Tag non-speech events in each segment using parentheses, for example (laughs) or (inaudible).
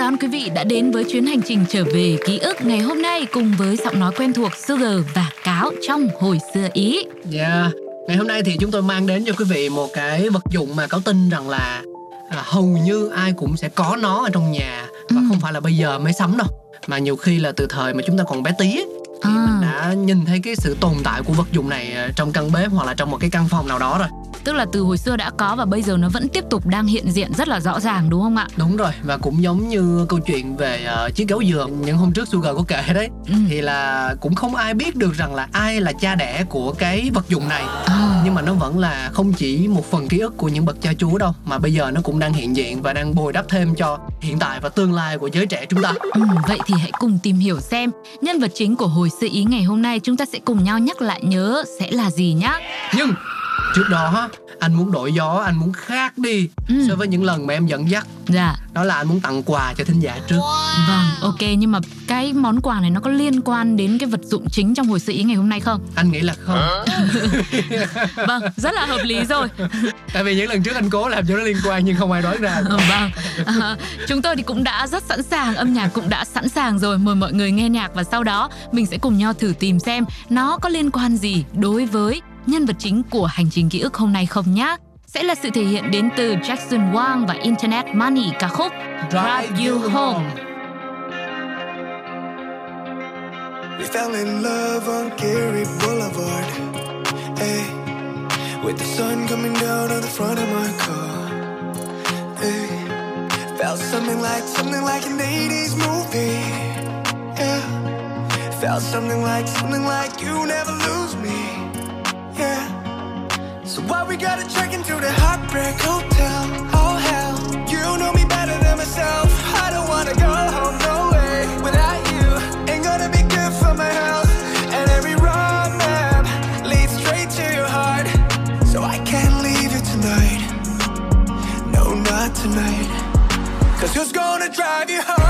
Đón quý vị đã đến với chuyến hành trình trở về ký ức ngày hôm nay cùng với giọng nói quen thuộc Sugar và Cáo trong hồi xưa Ý. Yeah. Ngày hôm nay thì chúng tôi mang đến cho quý vị một cái vật dụng mà cáo tin rằng là à, hầu như ai cũng sẽ có nó ở trong nhà và Ừ. không phải là bây giờ mới sắm đâu mà nhiều khi là từ thời mà chúng ta còn bé tí ấy, thì À. mình đã nhìn thấy cái sự tồn tại của vật dụng này à, trong căn bếp hoặc là trong một cái căn phòng nào đó rồi Tức là từ hồi xưa đã có và bây giờ nó vẫn tiếp tục đang hiện diện rất là rõ ràng đúng không ạ? đúng rồi và cũng giống như câu chuyện về ờ, chiếc gấu dừa những hôm trước Sugar có kể đấy Ừ. thì là cũng không ai biết được rằng là ai là cha đẻ của cái vật dụng này À. nhưng mà nó vẫn là không chỉ một phần ký ức của những bậc cha chúa đâu mà bây giờ nó cũng đang hiện diện và đang bồi đắp thêm cho hiện tại và tương lai của giới trẻ chúng ta Ừ, vậy thì hãy cùng tìm hiểu xem nhân vật chính của hồi xưa Ý ngày hôm nay chúng ta sẽ cùng nhau nhắc lại nhớ sẽ là gì nhá. nhưng trước đó anh muốn đổi gió anh muốn khác đi Ừ. so với những lần mà em dẫn dắt Dạ. đó là anh muốn tặng quà cho thính giả trước Vâng, ok nhưng mà cái món quà này nó có liên quan đến cái vật dụng chính trong hồi xưa Ý ngày hôm nay không? anh nghĩ là không (laughs) Vâng, rất là hợp lý rồi. (laughs) tại vì những lần trước anh cố làm cho nó liên quan nhưng không ai đoán ra Ờ, vâng, à, chúng tôi thì cũng đã rất sẵn sàng, âm nhạc cũng đã sẵn sàng rồi. Mời mọi người nghe nhạc và sau đó mình sẽ cùng nhau thử tìm xem nó có liên quan gì đối với nhân vật chính của hành trình ký ức hôm nay không nhé? Sẽ là sự thể hiện đến từ Jackson Wang và Internet Money ca khúc Drive You Home. We fell in love on Gary Boulevard. Hey, with the sun coming down on the front of my car. Hey, felt something like something like an 80s movie. Yeah, felt something like something like you never lose why we gotta check into the heartbreak hotel? Oh hell, you know me better than myself. I don't wanna go home, no way. Without you, ain't gonna be good for my health. And every wrong map leads straight to your heart. So I can't leave you tonight. No, not tonight. Cause who's gonna drive you home?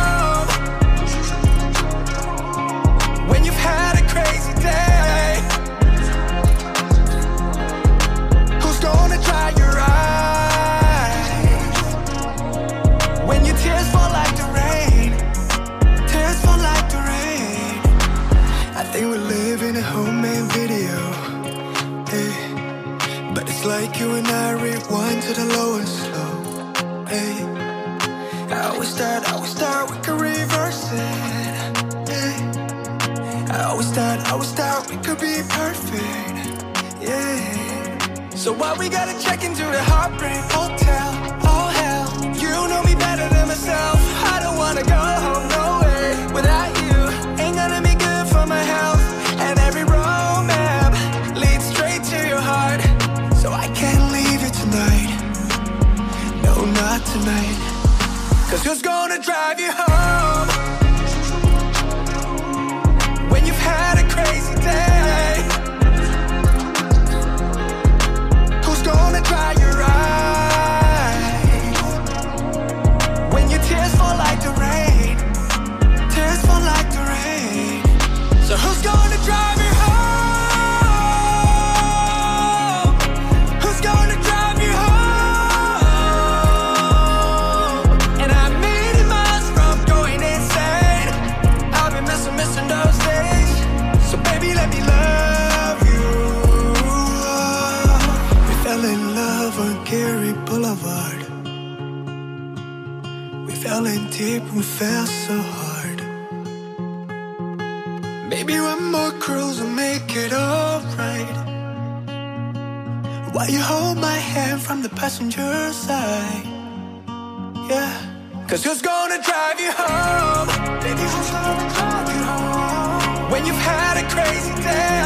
You've had a crazy day.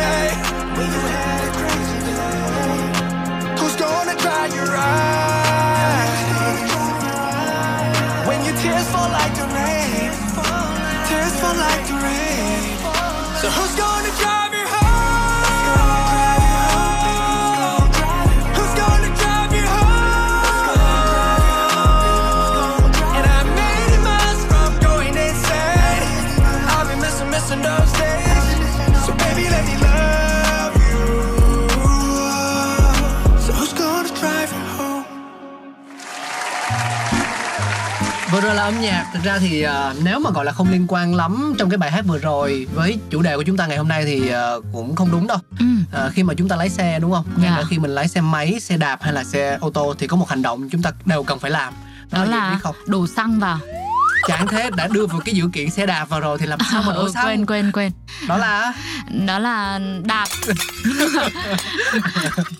Âm nhạc thực ra thì ờ, nếu mà gọi là không liên quan lắm trong cái bài hát vừa rồi với chủ đề của chúng ta ngày hôm nay thì ờ, cũng không đúng đâu. Ừ. Ờ, khi mà chúng ta lái xe đúng không? Ngay Dạ. cả khi mình lái xe máy xe đạp hay là xe ô tô thì có một hành động chúng ta đều cần phải làm. Đó gì là đổ xăng vào chẳng thế đã đưa vào cái dữ kiện xe đạp vào rồi thì làm sao mà đổ Ừ, xăng? quên quên quên. Đó là? Đó là đạp.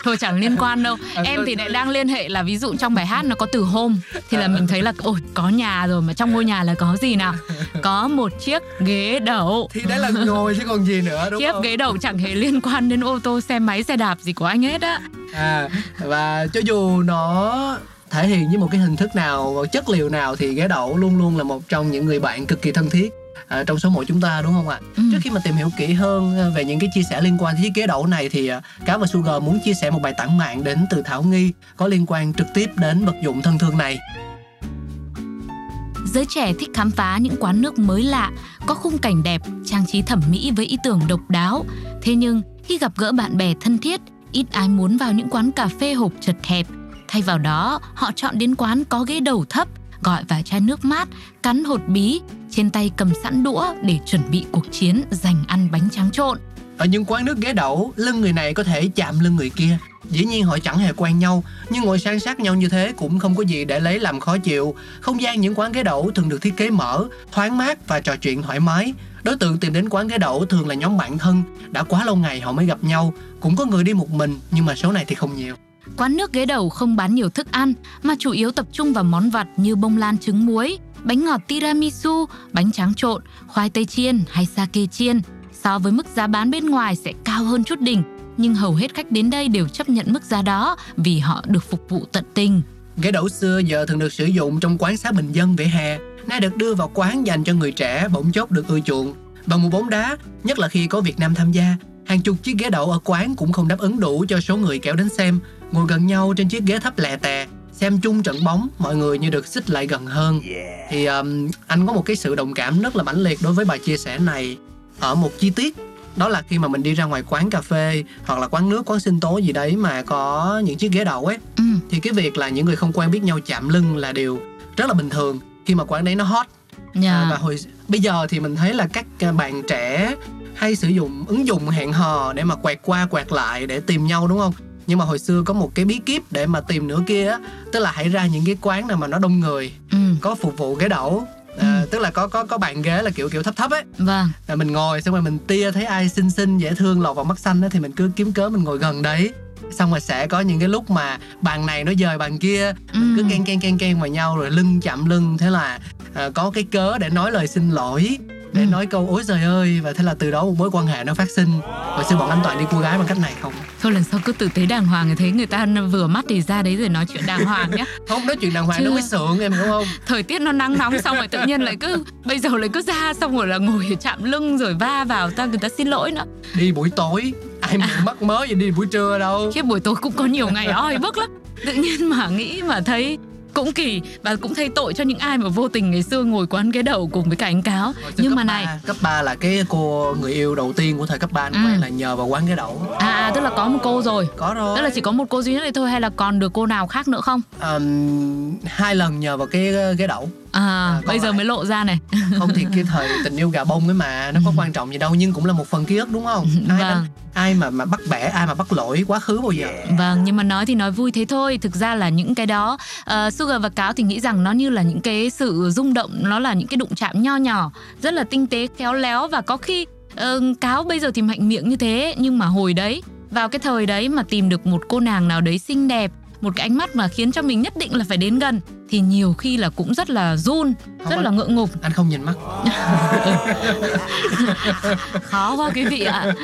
Thôi chẳng liên quan đâu. À, em thì lại đang liên hệ là ví dụ trong bài hát nó có từ hôm thì là mình thấy là ôi có nhà rồi mà trong ngôi nhà là có gì nào? Có một chiếc ghế đậu. Thì đấy là ngồi chứ còn gì nữa đúng chiếc không? ghế đậu chẳng hề liên quan đến ô tô xe máy xe đạp gì của anh hết á. À và cho dù nó thể hiện với một cái hình thức nào chất liệu nào thì ghế đậu luôn luôn là một trong những người bạn cực kỳ thân thiết à, trong số một chúng ta đúng không ạ Ừ. trước khi mà tìm hiểu kỹ hơn à, về những cái chia sẻ liên quan tới chiếc ghế đậu này thì à, cáo và sugar muốn chia sẻ một bài tản mạn đến từ thảo nghi có liên quan trực tiếp đến vật dụng thân thương này Giới trẻ thích khám phá những quán nước mới lạ, có khung cảnh đẹp, trang trí thẩm mỹ với ý tưởng độc đáo. Thế nhưng, khi gặp gỡ bạn bè thân thiết, ít ai muốn vào những quán cà phê hộp chật hẹp. Thay vào đó, họ chọn đến quán có ghế đầu thấp, gọi vài chai nước mát, cắn hột bí, trên tay cầm sẵn đũa để chuẩn bị cuộc chiến giành ăn bánh tráng trộn. ở những quán nước ghế đậu lưng người này có thể chạm lưng người kia. Dĩ nhiên họ chẳng hề quen nhau nhưng ngồi san sát nhau như thế cũng không có gì để lấy làm khó chịu. Không gian những quán ghế đậu thường được thiết kế mở thoáng mát và trò chuyện thoải mái. Đối tượng tìm đến quán ghế đậu thường là nhóm bạn thân. Đã quá lâu ngày họ mới gặp nhau. Cũng có người đi một mình nhưng mà số này thì không nhiều. Quán nước ghế đầu không bán nhiều thức ăn mà chủ yếu tập trung vào món vặt như bông lan trứng muối, bánh ngọt tiramisu, bánh tráng trộn, khoai tây chiên hay sake chiên. So với mức giá bán bên ngoài sẽ cao hơn chút đỉnh, nhưng hầu hết khách đến đây đều chấp nhận mức giá đó vì họ được phục vụ tận tình. ghế đậu xưa giờ thường được sử dụng trong quán xá bình dân vỉa hè nay được đưa vào quán dành cho người trẻ bỗng chốc được ưa chuộng vào mùa bóng đá nhất là khi có Việt Nam tham gia hàng chục chiếc ghế đậu ở quán cũng không đáp ứng đủ cho số người kéo đến xem ngồi gần nhau trên chiếc ghế thấp lè tè xem chung trận bóng mọi người như được xích lại gần hơn. Thì um, anh có một cái sự đồng cảm rất là mãnh liệt đối với bài chia sẻ này. Ở một chi tiết đó là khi mà mình đi ra ngoài quán cà phê hoặc là quán nước quán sinh tố gì đấy mà có những chiếc ghế đậu ấy Ừ, thì cái việc là những người không quen biết nhau chạm lưng là điều rất là bình thường khi mà quán đấy nó hot. Nhà à, và hồi bây giờ thì mình thấy là các à, bạn trẻ hay sử dụng ứng dụng hẹn hò để mà quẹt qua quẹt lại để tìm nhau đúng không nhưng mà hồi xưa có một cái bí kíp để mà tìm nửa kia á tức là hãy ra những cái quán nào mà nó đông người ừ, có phục vụ ghế đậu à, tức là có có có bàn ghế là kiểu kiểu thấp thấp ấy. Vâng, là mình ngồi xong rồi mình tia thấy ai xinh xinh dễ thương lọt vào mắt xanh á thì mình cứ kiếm cớ mình ngồi gần đấy. Xong rồi sẽ có những cái lúc mà bàn này nó dời bàn kia ừ, cứ ken ken ken ken vào nhau rồi lưng chạm lưng. Thế là à, có cái cớ để nói lời xin lỗi để Ừ. nói câu ối trời ơi! Và thế là từ đó một mối quan hệ nó phát sinh. Hồi xưa bọn anh toàn đi cua gái bằng cách này không? Thôi lần sau cứ tử tế đàng hoàng thấy người ta vừa mắt thì ra đấy rồi nói chuyện đàng hoàng nhé. (laughs) không nói chuyện đàng hoàng nó Chưa. mới sượng em hiểu không? Thời tiết nó nắng nóng xong rồi tự nhiên lại cứ bây giờ lại cứ ra xong rồi là ngồi chạm lưng rồi va vào ta người ta xin lỗi nữa. Đi buổi tối ai mà (laughs) mắc mớ gì đi buổi trưa đâu. Khiếp buổi tối cũng có nhiều ngày oi bức lắm. Tự nhiên mà nghĩ mà thấy cũng kỳ và cũng thấy tội cho những ai mà vô tình ngày xưa ngồi quán ghế đầu cùng với cả anh cáo. Nhưng mà ba- này cấp 3 là cái cô người yêu đầu tiên của thời cấp 3 anh Ừ. quen là nhờ vào quán ghế đậu à, à tức là có một cô rồi. Có rồi. Tức là chỉ có một cô duy nhất này thôi hay là còn được cô nào khác nữa không? Ờm, hai lần nhờ vào cái ghế đậu à, À, bây giờ lại. mới lộ ra này (laughs) không thì cái (laughs) thời tình yêu gà bông ấy mà nó có quan trọng gì đâu nhưng cũng là một phần ký ức đúng không ai, Vâng. đánh- ai mà mà bắt bẻ ai mà bắt lỗi quá khứ bao giờ Vâng, nhưng mà nói thì nói vui thế thôi. Thực ra là những cái đó, uh, Sugar và Cáo thì nghĩ rằng nó như là những cái sự rung động, nó là những cái đụng chạm nho nhỏ, rất là tinh tế, khéo léo và có khi ờ, Cáo bây giờ thì mạnh miệng như thế, nhưng mà hồi đấy, vào cái thời đấy mà tìm được một cô nàng nào đấy xinh đẹp, một cái ánh mắt mà khiến cho mình nhất định là phải đến gần. Thì nhiều khi là cũng rất là run, Không rất anh- là ngượng ngục. anh không nhìn mắt. (laughs) Khó quá quý vị ạ.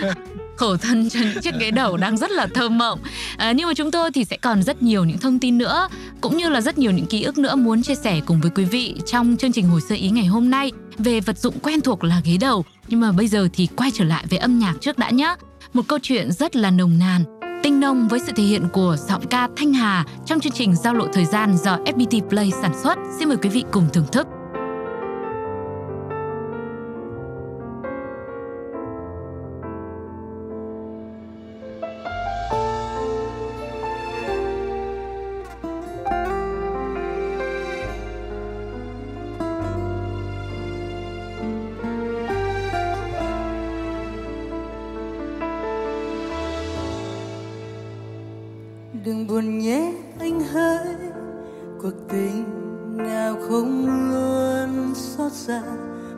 Khổ thân cho những chiếc ghế đầu đang rất là thơm mộng. À, nhưng mà chúng tôi thì sẽ còn rất nhiều những thông tin nữa cũng như là rất nhiều những ký ức nữa muốn chia sẻ cùng với quý vị trong chương trình hồi sơ ý ngày hôm nay về vật dụng quen thuộc là ghế đầu. Nhưng mà bây giờ thì quay trở lại với âm nhạc trước đã nhé một câu chuyện rất là nồng nàn tinh nông với sự thể hiện của giọng ca Thanh Hà trong chương trình giao lộ thời gian do FPT Play sản xuất. Xin mời quý vị cùng thưởng thức. Đừng buồn nhé anh hỡi, cuộc tình nào không luôn xót xa.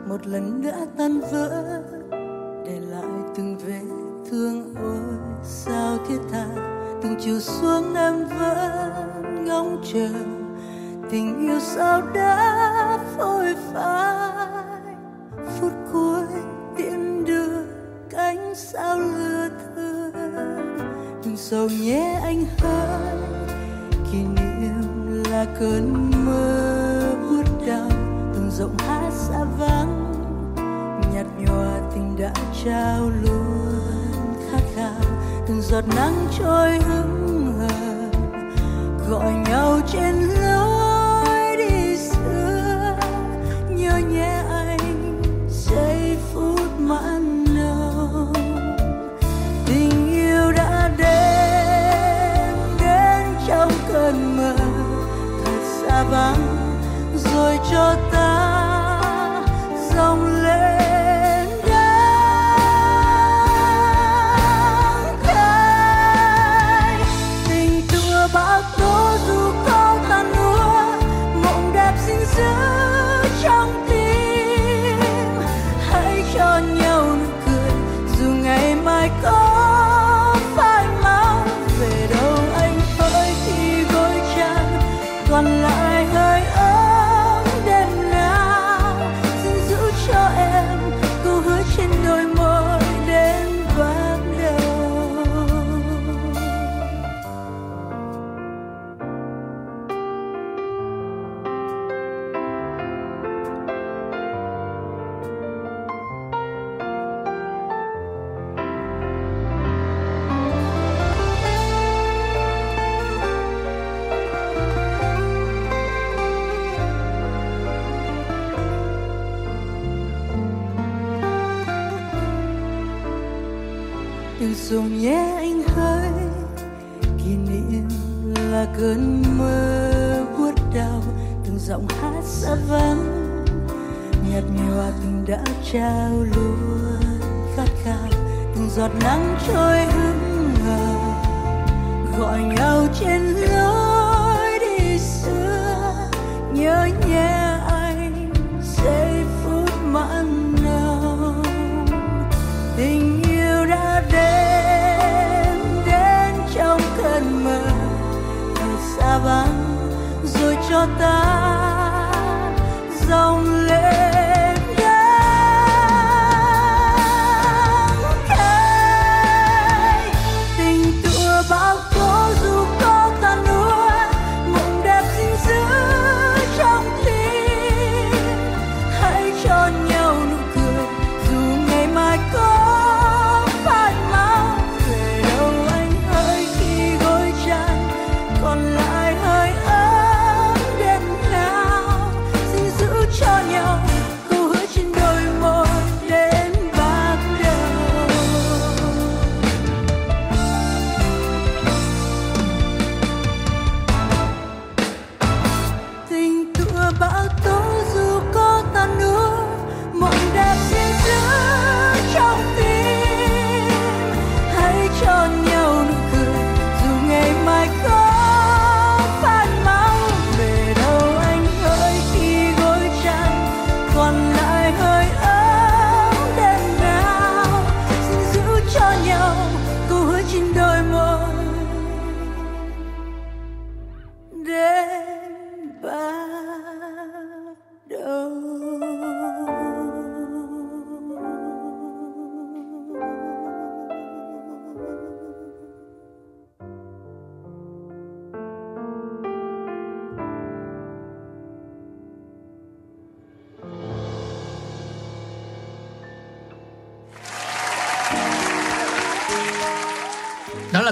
Một lần đã tan vỡ, để lại từng vết thương, ôi sao thiết tha. Từng chiều xuống em vẫn ngóng chờ, tình yêu sao đã phôi phai. Phút cuối đừng sầu nhé anh hỡi kỷ niệm là cơn mơ buốt đau, từng giọng hát xa vắng. Nhạt nhòa tình đã trao luôn khát khao, từng giọt nắng trôi hững hờ. Gọi nhau trên lối dùng nhé anh hỡi kỷ niệm là cơn mơ buốt đau, từng giọng hát xa vắng nhạt nhòa tình đã trao luôn khát khao, từng giọt nắng trôi hững hờ. Gọi nhau trên lối đi xưa, nhớ cho ta. Dòng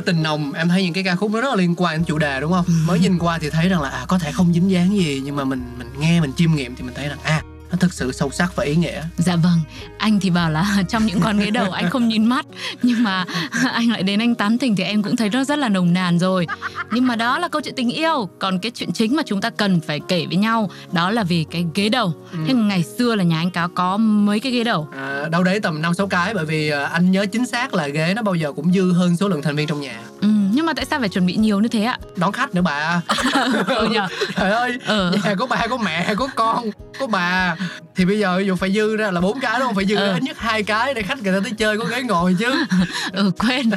tình nồng. Em thấy những cái ca khúc nó rất là liên quan đến chủ đề đúng không? Mới nhìn qua thì thấy rằng là à có thể không dính dáng gì nhưng mà mình mình nghe mình chiêm nghiệm thì mình thấy rằng à nó thực sự sâu sắc và ý nghĩa. Dạ vâng, anh thì bảo là (laughs) trong những con ghế đầu anh không nhìn mắt Nhưng mà (laughs) anh lại đến anh tán tỉnh thì em cũng thấy nó rất là nồng nàn rồi. Nhưng mà đó là câu chuyện tình yêu Còn cái chuyện chính mà chúng ta cần phải kể với nhau Đó là vì cái ghế đầu. Thế ngày xưa là nhà anh cáo có mấy cái ghế đầu? À, đâu đấy tầm năm sáu cái bởi vì à, anh nhớ chính xác là ghế nó bao giờ cũng dư hơn số lượng thành viên trong nhà. Ừ, mà tại sao phải chuẩn bị nhiều như thế ạ? Đón khách nữa bà. (laughs) Ừ nhờ. Trời ơi ờ nhà có ba có mẹ có con có bà. Thì bây giờ ví dụ phải dư ra là bốn cái đúng không? Phải dư ra Ờ. ít nhất hai cái để khách người ta tới chơi có ghế ngồi chứ. (laughs) Ừ quên.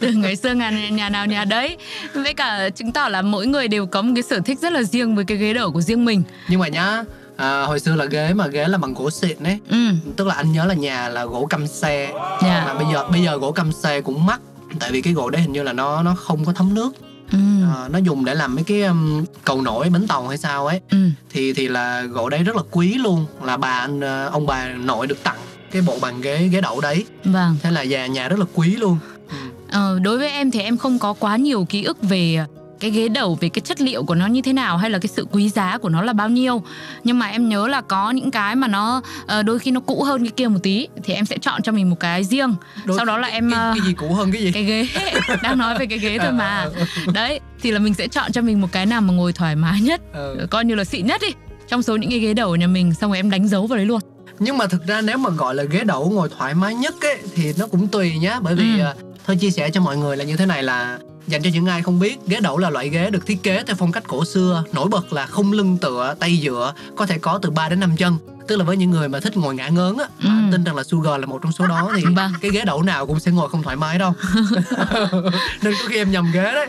Từ ngày xưa nhà, nhà nào nhà đấy. Với cả chứng tỏ là mỗi người đều có một cái sở thích rất là riêng với cái ghế đổ của riêng mình. Nhưng mà nhá à, hồi xưa là ghế mà ghế là bằng gỗ xịn đấy ừ. Tức là anh nhớ là nhà là gỗ căm xe. Dạ. mà bây giờ bây giờ gỗ căm xe cũng mắc tại vì cái gỗ đấy hình như là nó nó không có thấm nước. Ừ. À, nó dùng để làm mấy cái um, cầu nổi bánh tàu hay sao ấy. Ừ. Thì thì là gỗ đấy rất là quý luôn là bà anh ờ, ông bà nội được tặng cái bộ bàn ghế ghế đậu đấy. Vâng. Thế là nhà nhà rất là quý luôn. Ừ. Ờ, đối với em thì em không có quá nhiều ký ức về cái ghế đầu về cái chất liệu của nó như thế nào hay là cái sự quý giá của nó là bao nhiêu. Nhưng mà em nhớ là có những cái mà nó ờ, đôi khi nó cũ hơn cái kia một tí thì em sẽ chọn cho mình một cái riêng. Đôi sau đó là em cái, ờ, cái gì cũ hơn cái gì? cái ghế. (laughs) Đang nói về cái ghế thôi mà. Ờ, đấy thì là mình sẽ chọn cho mình một cái nào mà ngồi thoải mái nhất ờ. coi như là xịn nhất đi trong số những cái ghế đầu của nhà mình xong rồi em đánh dấu vào đấy luôn. Nhưng mà thực ra nếu mà gọi là ghế đậu ngồi thoải mái nhất ấy thì nó cũng tùy nhá. Bởi vì Ừ. thôi chia sẻ cho mọi người là như thế này là dành cho những ai không biết, ghế đẩu là loại ghế được thiết kế theo phong cách cổ xưa, nổi bật là không lưng tựa, tay dựa, có thể có từ 3 đến 5 chân tức là với những người mà thích ngồi ngã ngớn á Ừ. mà tin rằng là Sugar là một trong số đó (laughs) thì Vâng. cái ghế đậu nào cũng sẽ ngồi không thoải mái đâu. (laughs) (laughs) Nên có khi em nhầm ghế đấy.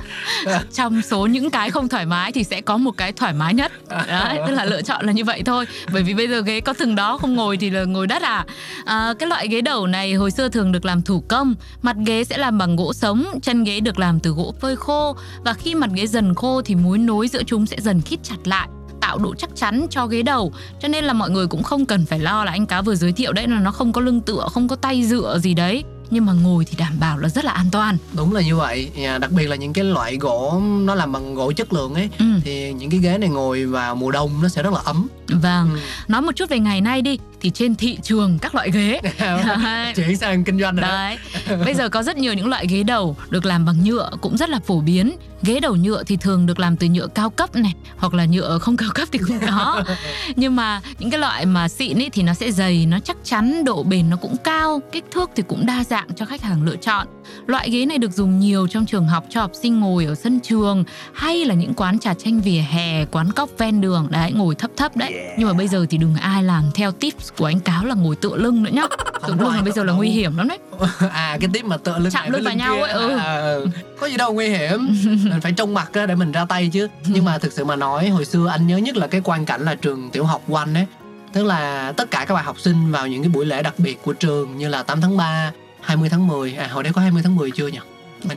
Trong số những cái không thoải mái thì sẽ có một cái thoải mái nhất. Đấy tức là lựa chọn là như vậy thôi. Bởi vì bây giờ ghế có từng đó không ngồi thì là ngồi đất à, à cái loại ghế đầu này hồi xưa thường được làm thủ công. Mặt ghế sẽ làm bằng gỗ sống chân ghế được làm từ gỗ phơi khô. Và khi mặt ghế dần khô thì mối nối giữa chúng sẽ dần khít chặt lại tạo độ chắc chắn cho ghế đầu. Cho nên là mọi người cũng không cần phải lo là anh cá vừa giới thiệu đấy là nó không có lưng tựa không có tay dựa gì đấy. Nhưng mà ngồi thì đảm bảo là rất là an toàn. Đúng là như vậy. À, đặc biệt là những cái loại gỗ nó làm bằng gỗ chất lượng ấy ừ, thì những cái ghế này ngồi vào mùa đông nó sẽ rất là ấm. Vâng. Ừ. Nói một chút về ngày nay đi thì trên thị trường các loại ghế (laughs) chuyển sang kinh doanh rồi Đấy, bây giờ có rất nhiều những loại ghế đầu được làm bằng nhựa cũng rất là phổ biến. Ghế đầu nhựa thì thường được làm từ nhựa cao cấp này hoặc là nhựa không cao cấp thì cũng có. (laughs) Nhưng mà những cái loại mà xịn ấy thì nó sẽ dày, nó chắc chắn, độ bền nó cũng cao, kích thước thì cũng đa dạng cho khách hàng lựa chọn. Loại ghế này được dùng nhiều trong trường học cho học sinh ngồi ở sân trường hay là những quán trà chanh vỉa hè, quán cóc ven đường đấy, ngồi thấp thấp đấy. Nhưng mà bây giờ thì đừng ai làm theo tips của anh cáo là ngồi tựa lưng nữa nhá. Tựa lưng là bây giờ là nguy hiểm lắm đấy. (laughs) à cái tiếp mà tựa lưng Chạm lưng vào nhau kia. ấy, ừ. À, ừ. có gì đâu nguy hiểm (laughs) mình phải trông mặt ra để mình ra tay chứ (laughs) nhưng mà thực sự mà nói hồi xưa anh nhớ nhất là cái quan cảnh là trường tiểu học của anh ấy tức là tất cả các bạn học sinh vào những cái buổi lễ đặc biệt của trường như là 8 tháng 3 20 tháng 10 à hồi đấy có 20 tháng 10 chưa nhỉ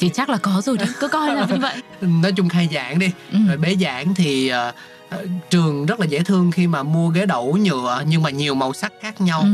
Thì chắc là có rồi đấy, cứ coi là như vậy. (laughs) nói chung khai giảng đi Ừ. rồi bế giảng thì ờ, trường rất là dễ thương khi mà mua ghế đẩu nhựa nhưng mà nhiều màu sắc khác nhau Ừ.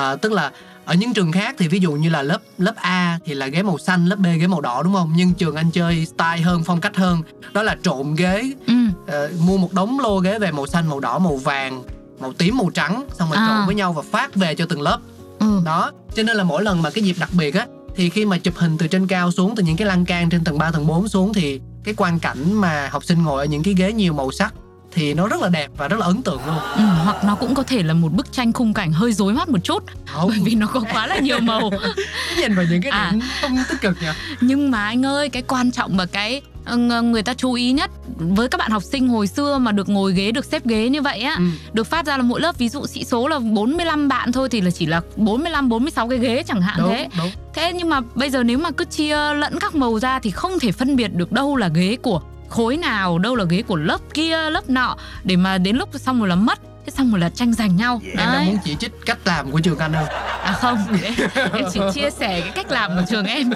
À, tức là ở những trường khác thì ví dụ như là lớp lớp A thì là ghế màu xanh, lớp B ghế màu đỏ đúng không? Nhưng trường anh chơi style hơn, phong cách hơn. Đó là trộn ghế, Ừ. ờ, mua một đống lô ghế về màu xanh, màu đỏ, màu vàng, màu tím, màu trắng, xong rồi À. trộn với nhau và phát về cho từng lớp. Ừ. Đó, cho nên là mỗi lần mà cái dịp đặc biệt á thì khi mà chụp hình từ trên cao xuống từ những cái lan can trên tầng 3 tầng 4 xuống thì cái quan cảnh mà học sinh ngồi ở những cái ghế nhiều màu sắc thì nó rất là đẹp và rất là ấn tượng luôn. Ừ, hoặc nó cũng có thể là một bức tranh khung cảnh hơi rối mắt một chút Không, bởi vì nó có quá là nhiều màu (laughs) nhìn vào những cái À. điểm không tích cực nhỉ? nhưng mà anh ơi cái quan trọng và cái người ta chú ý nhất với các bạn học sinh hồi xưa mà được ngồi ghế được xếp ghế như vậy á Ừ. được phát ra là mỗi lớp ví dụ sĩ số là 45 bạn thôi thì là chỉ là 45 46 cái ghế chẳng hạn Đúng, thế đúng. thế nhưng mà bây giờ nếu mà cứ chia lẫn các màu ra thì không thể phân biệt được đâu là ghế của khối nào đâu là ghế của lớp kia lớp nọ để mà đến lúc xong rồi là mất thế xong rồi là tranh giành nhau Em đang muốn chỉ trích cách làm của trường anh không? À không, (laughs) em, chỉ chia sẻ cái cách làm của trường em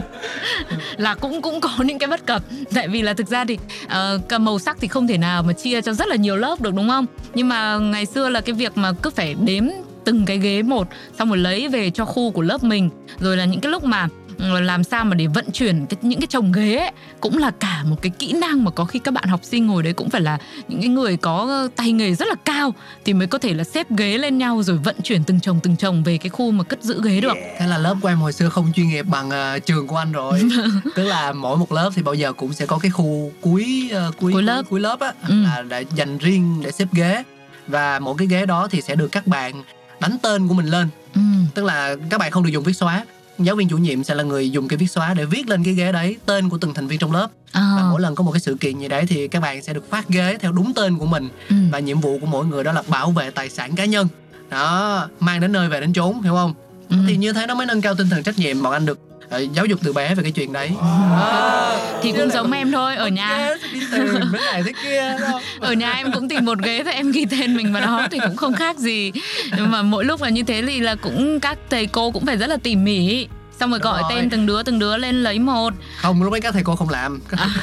(laughs) là cũng cũng có những cái bất cập. Tại vì là thực ra thì uh, màu sắc thì không thể nào mà chia cho rất là nhiều lớp được đúng không? Nhưng mà ngày xưa là cái việc mà cứ phải đếm từng cái ghế một xong rồi lấy về cho khu của lớp mình rồi là những cái lúc mà làm sao mà để vận chuyển cái, những cái chồng ghế ấy, cũng là cả một cái kỹ năng mà có khi các bạn học sinh ngồi đấy cũng phải là những cái người có tay nghề rất là cao thì mới có thể là xếp ghế lên nhau rồi vận chuyển từng chồng từng chồng về cái khu mà cất giữ ghế được Thế là lớp của em hồi xưa không chuyên nghiệp bằng ờ, trường của anh rồi. (laughs) Tức là mỗi một lớp thì bao giờ cũng sẽ có cái khu cuối ờ, cuối Cuối lớp. cuối lớp á Ừ. là để dành riêng để xếp ghế và mỗi cái ghế đó thì sẽ được các bạn đánh tên của mình lên. ừ. Tức là các bạn không được dùng viết xóa giáo viên chủ nhiệm sẽ là người dùng cái viết xóa để viết lên cái ghế đấy tên của từng thành viên trong lớp. Ờ, và mỗi lần có một cái sự kiện gì đấy thì các bạn sẽ được phát ghế theo đúng tên của mình. Ừ. và nhiệm vụ của mỗi người đó là bảo vệ tài sản cá nhân. Đó mang đến nơi về đến chốn hiểu không? Ừ. thì như thế nó mới nâng cao tinh thần trách nhiệm bọn anh được ờ, giáo dục từ bé về cái chuyện đấy. Đó. thì cũng giống em thôi ở nhà. (laughs) ở nhà em cũng tìm một ghế và em ghi tên mình vào đó thì cũng không khác gì. Nhưng mà mỗi lúc là như thế thì là cũng các thầy cô cũng phải rất là tỉ mỉ. Xong rồi gọi rồi. tên từng đứa từng đứa lên lấy một. Không lúc ấy các thầy cô không làm.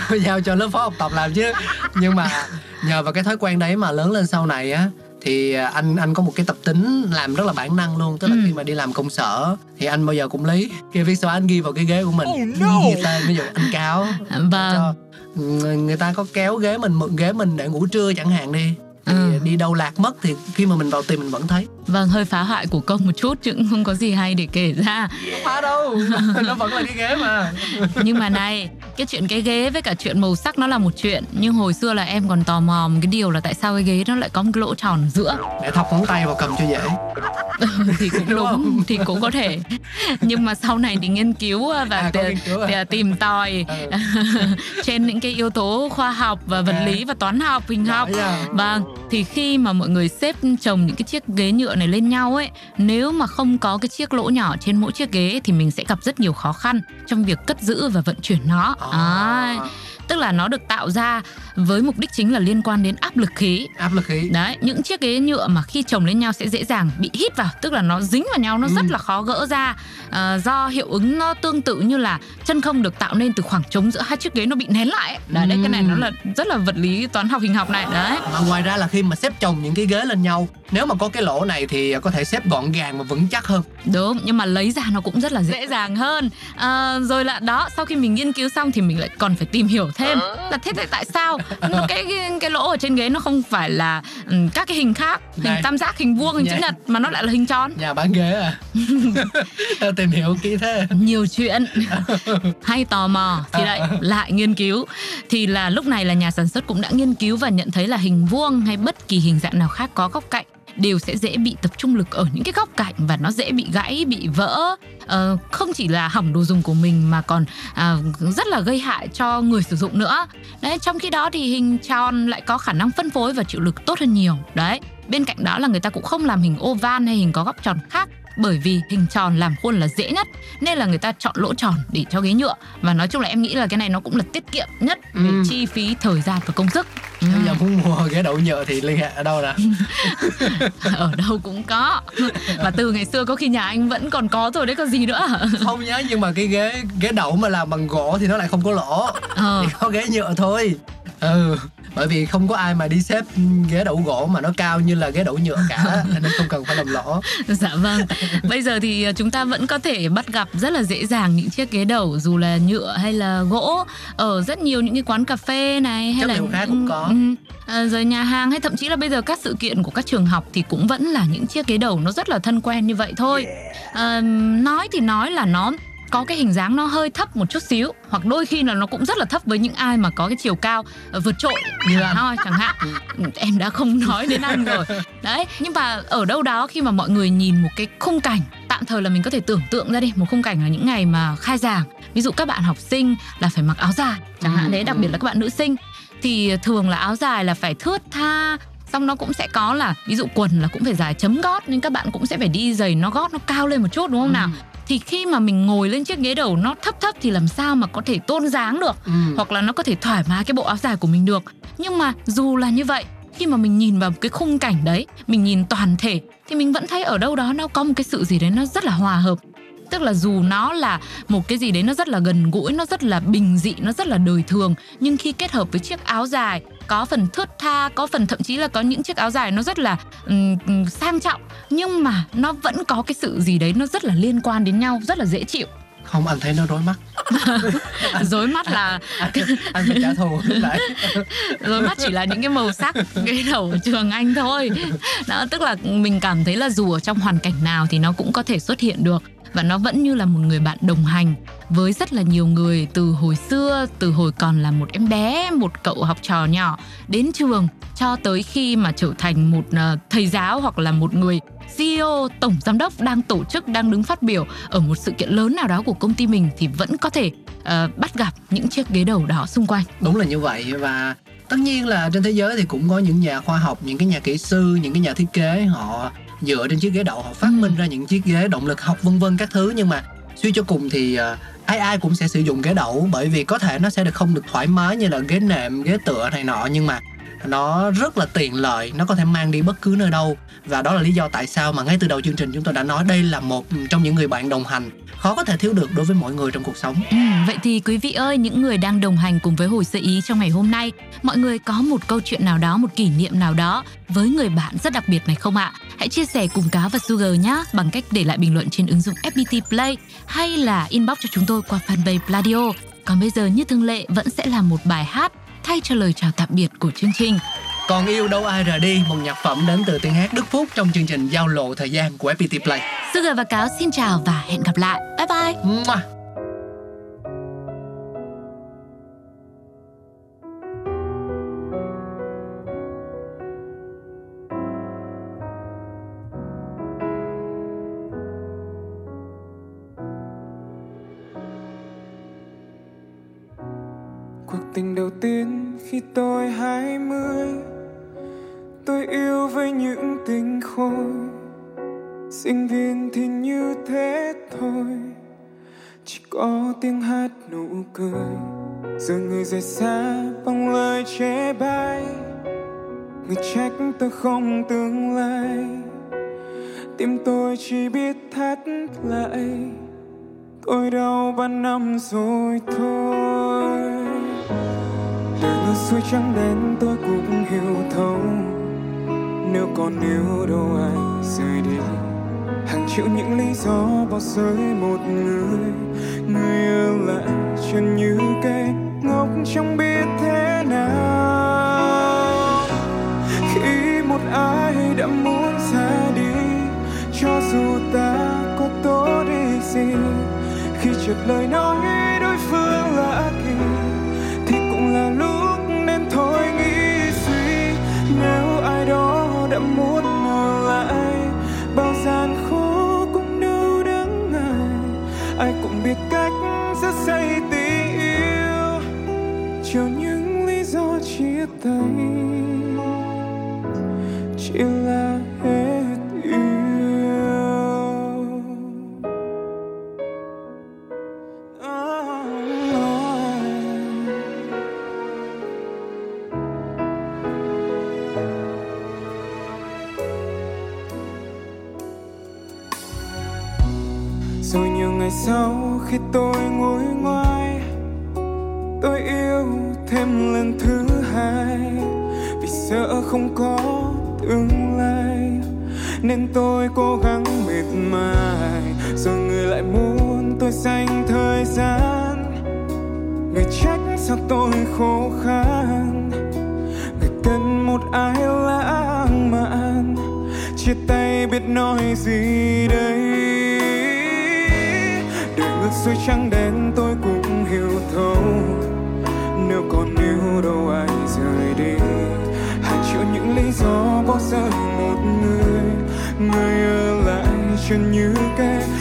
(laughs) Giao cho lớp phó học tập làm chứ. Nhưng mà nhờ vào cái thói quen đấy mà lớn lên sau này á thì à, anh anh có một cái tập tính làm rất là bản năng luôn. Tức là Ừ. khi mà đi làm công sở thì anh bao giờ cũng lấy cái viết xóa anh ghi vào cái ghế của mình. Ghi tên ví dụ anh cáo (laughs) vâng cho người, người ta có kéo ghế mình mượn ghế mình để ngủ trưa chẳng hạn đi. Thì Ừ. đi đâu lạc mất thì khi mà mình vào tìm mình vẫn thấy. Vâng hơi phá hoại của công một chút chứ không có gì hay để kể ra. Phá đâu (laughs) nó vẫn là cái ghế mà. (laughs) Nhưng mà này cái chuyện cái ghế với cả chuyện màu sắc nó là một chuyện nhưng hồi xưa là em còn tò mò một cái điều là tại sao cái ghế nó lại có một cái lỗ tròn ở giữa để thọc ngón tay vào cầm cho dễ (laughs) thì cũng Đúng đúng, thì cũng có thể nhưng mà sau này thì nghiên cứu và À, có tì- nghiên cứu à? tì- tìm tòi Ừ. (laughs) trên những cái yếu tố khoa học và vật À. lý và toán học hình Giỏi học nha. vâng thì khi mà mọi người xếp chồng những cái chiếc ghế nhựa này lên nhau ấy nếu mà không có cái chiếc lỗ nhỏ trên mỗi chiếc ghế thì mình sẽ gặp rất nhiều khó khăn trong việc cất giữ và vận chuyển nó Đấy. tức là nó được tạo ra với mục đích chính là liên quan đến áp lực khí áp lực khí Đấy, những chiếc ghế nhựa mà khi chồng lên nhau sẽ dễ dàng bị hít vào, tức là nó dính vào nhau, nó Ừ. rất là khó gỡ ra. À, do hiệu ứng nó tương tự như là chân không được tạo nên từ khoảng trống giữa hai chiếc ghế nó bị nén lại. ấy. Đấy, đấy cái này Ừ. nó là rất là vật lý toán học hình học này đấy. Mà ngoài ra là khi mà xếp chồng những cái ghế lên nhau Nếu mà có cái lỗ này thì có thể xếp gọn gàng và vững chắc hơn Đúng, nhưng mà lấy ra nó cũng rất là dễ dàng hơn. À, rồi là đó, sau khi mình nghiên cứu xong thì mình lại còn phải tìm hiểu thêm là thế, tại sao (laughs) cái, cái cái lỗ ở trên ghế nó không phải là ừ, các cái hình khác, hình Này. tam giác, hình vuông, hình chữ Này. nhật mà nó lại là hình tròn. Nhà bán ghế à (laughs) tìm hiểu kỹ thế nhiều chuyện (laughs) hay tò mò thì lại lại nghiên cứu thì là lúc này là nhà sản xuất cũng đã nghiên cứu và nhận thấy là hình vuông hay bất kỳ hình dạng nào khác có góc cạnh đều sẽ dễ bị tập trung lực ở những cái góc cạnh và nó dễ bị gãy bị vỡ. Uh, không chỉ là hỏng đồ dùng của mình mà còn uh, rất là gây hại cho người sử dụng nữa. Đấy trong khi đó thì hình tròn lại có khả năng phân phối và chịu lực tốt hơn nhiều. Đấy bên cạnh đó là người ta cũng không làm hình oval hay hình có góc tròn khác bởi vì hình tròn làm khuôn là dễ nhất nên là người ta chọn lỗ tròn để cho ghế nhựa. Và nói chung là em nghĩ là cái này nó cũng là tiết kiệm nhất về Ừ. chi phí thời gian và công sức. Ừ. Bây giờ muốn mua ghế đậu nhựa thì liên hệ ở đâu nè? (laughs) Ở đâu cũng có. Và từ ngày xưa có khi nhà anh vẫn còn có rồi đấy có gì nữa. Không nhớ nhưng mà cái ghế ghế đậu mà làm bằng gỗ thì nó lại không có lỗ. Ờ. Chỉ có ghế nhựa thôi. Ừ bởi vì không có ai mà đi xếp ghế đậu gỗ mà nó cao như là ghế đậu nhựa cả (laughs) nên không cần phải làm lỗ Dạ vâng. Bây giờ thì ờ, chúng ta vẫn có thể bắt gặp rất là dễ dàng những chiếc ghế đầu dù là nhựa hay là gỗ ở rất nhiều những cái quán cà phê này hay Chất là khác cũng có. Ừ, ờ, rồi nhà hàng hay thậm chí là bây giờ các sự kiện của các trường học thì cũng vẫn là những chiếc ghế đầu nó rất là thân quen như vậy thôi. Ờ, nói thì nói là nó có cái hình dáng nó hơi thấp một chút xíu, hoặc đôi khi là nó cũng rất là thấp với những ai mà có cái chiều cao ờ, vượt trội như là thôi chẳng hạn. Em đã không nói đến anh rồi. Đấy, nhưng mà ở đâu đó khi mà mọi người nhìn một cái khung cảnh, tạm thời là mình có thể tưởng tượng ra đi, một khung cảnh là những ngày mà khai giảng. Ví dụ các bạn học sinh là phải mặc áo dài chẳng hạn, đấy, đặc biệt là các bạn nữ sinh, thì thường là áo dài là phải thướt tha, xong nó cũng sẽ có là, ví dụ quần là cũng phải dài chấm gót, nên các bạn cũng sẽ phải đi giày nó gót, nó cao lên một chút, đúng không nào? Ừ thì khi mà mình ngồi lên chiếc ghế đầu nó thấp thấp thì làm sao mà có thể tôn dáng được? Ừ. hoặc là nó có thể thoải mái cái bộ áo dài của mình được. Nhưng mà dù là như vậy khi mà mình nhìn vào cái khung cảnh đấy mình nhìn toàn thể thì mình vẫn thấy ở đâu đó nó có một cái sự gì đấy nó rất là hòa hợp tức là dù nó là một cái gì đấy nó rất là gần gũi nó rất là bình dị nó rất là đời thường nhưng khi kết hợp với chiếc áo dài có phần thướt tha có phần thậm chí là có những chiếc áo dài nó rất là ừm, sang trọng nhưng mà nó vẫn có cái sự gì đấy nó rất là liên quan đến nhau rất là dễ chịu. Không anh thấy nó rối mắt. (laughs) Rối mắt là (laughs) Anh, anh phải trả thù. (laughs) Nãy Rồi mắt chỉ là những cái màu sắc ghế đầu trường anh thôi. Đó tức là mình cảm thấy là dù ở trong hoàn cảnh nào thì nó cũng có thể xuất hiện được và nó vẫn như là một người bạn đồng hành với rất là nhiều người từ hồi xưa từ hồi còn là một em bé một cậu học trò nhỏ đến trường cho tới khi mà trở thành một ờ, thầy giáo hoặc là một người CEO, tổng giám đốc đang tổ chức, đang đứng phát biểu ở một sự kiện lớn nào đó của công ty mình thì vẫn có thể uh, bắt gặp những chiếc ghế đầu đó xung quanh. Đúng là như vậy và tất nhiên là trên thế giới thì cũng có những nhà khoa học, những cái nhà kỹ sư, những cái nhà thiết kế họ dựa trên chiếc ghế đậu họ phát minh ra những chiếc ghế động lực học vân vân các thứ. Nhưng mà suy cho cùng thì uh, ai ai cũng sẽ sử dụng ghế đậu bởi vì có thể nó sẽ được không được thoải mái như là ghế nệm ghế tựa này nọ. Nhưng mà nó rất là tiện lợi nó có thể mang đi bất cứ nơi đâu và đó là lý do tại sao mà ngay từ đầu chương trình chúng tôi đã nói đây là một trong những người bạn đồng hành khó có thể thiếu được đối với mọi người trong cuộc sống. Ừ, vậy thì quý vị ơi, những người đang đồng hành cùng với hồi sơ ý trong ngày hôm nay, mọi người có một câu chuyện nào đó, một kỷ niệm nào đó với người bạn rất đặc biệt này không ạ? Hãy chia sẻ cùng Cá và Sugar nhé bằng cách để lại bình luận trên ứng dụng FPT Play hay là inbox cho chúng tôi qua fanpage Pladio. Còn bây giờ như thường lệ vẫn sẽ là một bài hát thay cho lời chào tạm biệt của chương trình. Còn yêu đâu ai rời đi, một nhạc phẩm đến từ tiếng hát Đức Phúc trong chương trình giao lộ thời gian của FPT Play. Sugar và Cáo xin chào và hẹn gặp lại. Bye bye. Mua. Tôi hai mươi. Tôi yêu với những tình khôi. Sinh viên thì như thế thôi. Chỉ có tiếng hát nụ cười. Giờ người rời xa bằng lời chê bai. Người trách tôi không tương lai. Tim tôi chỉ biết thắt lại. Tôi đau ba năm rồi thôi ngược xuôi trắng đen tôi cũng hiểu thấu. Nếu còn yêu đâu ai rời đi. Hàng triệu những lý do bỏ rơi một người. Người ở lại chân như cây ngốc trong biết thế nào. Khi một ai đã muốn ra đi, Cho dù ta có tốt đi gì, Khi chợt lời nói rất say tình yêu. Cho những lý do chia tay. Chỉ là em chân như cây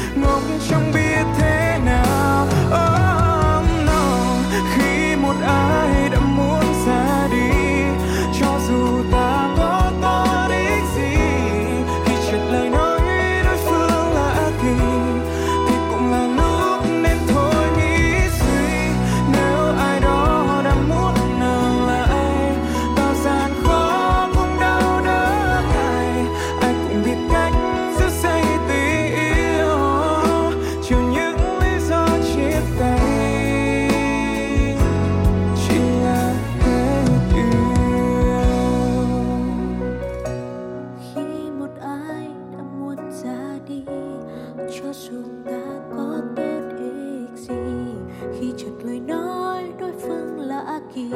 khi chợt lời nói đối phương lạ kỳ.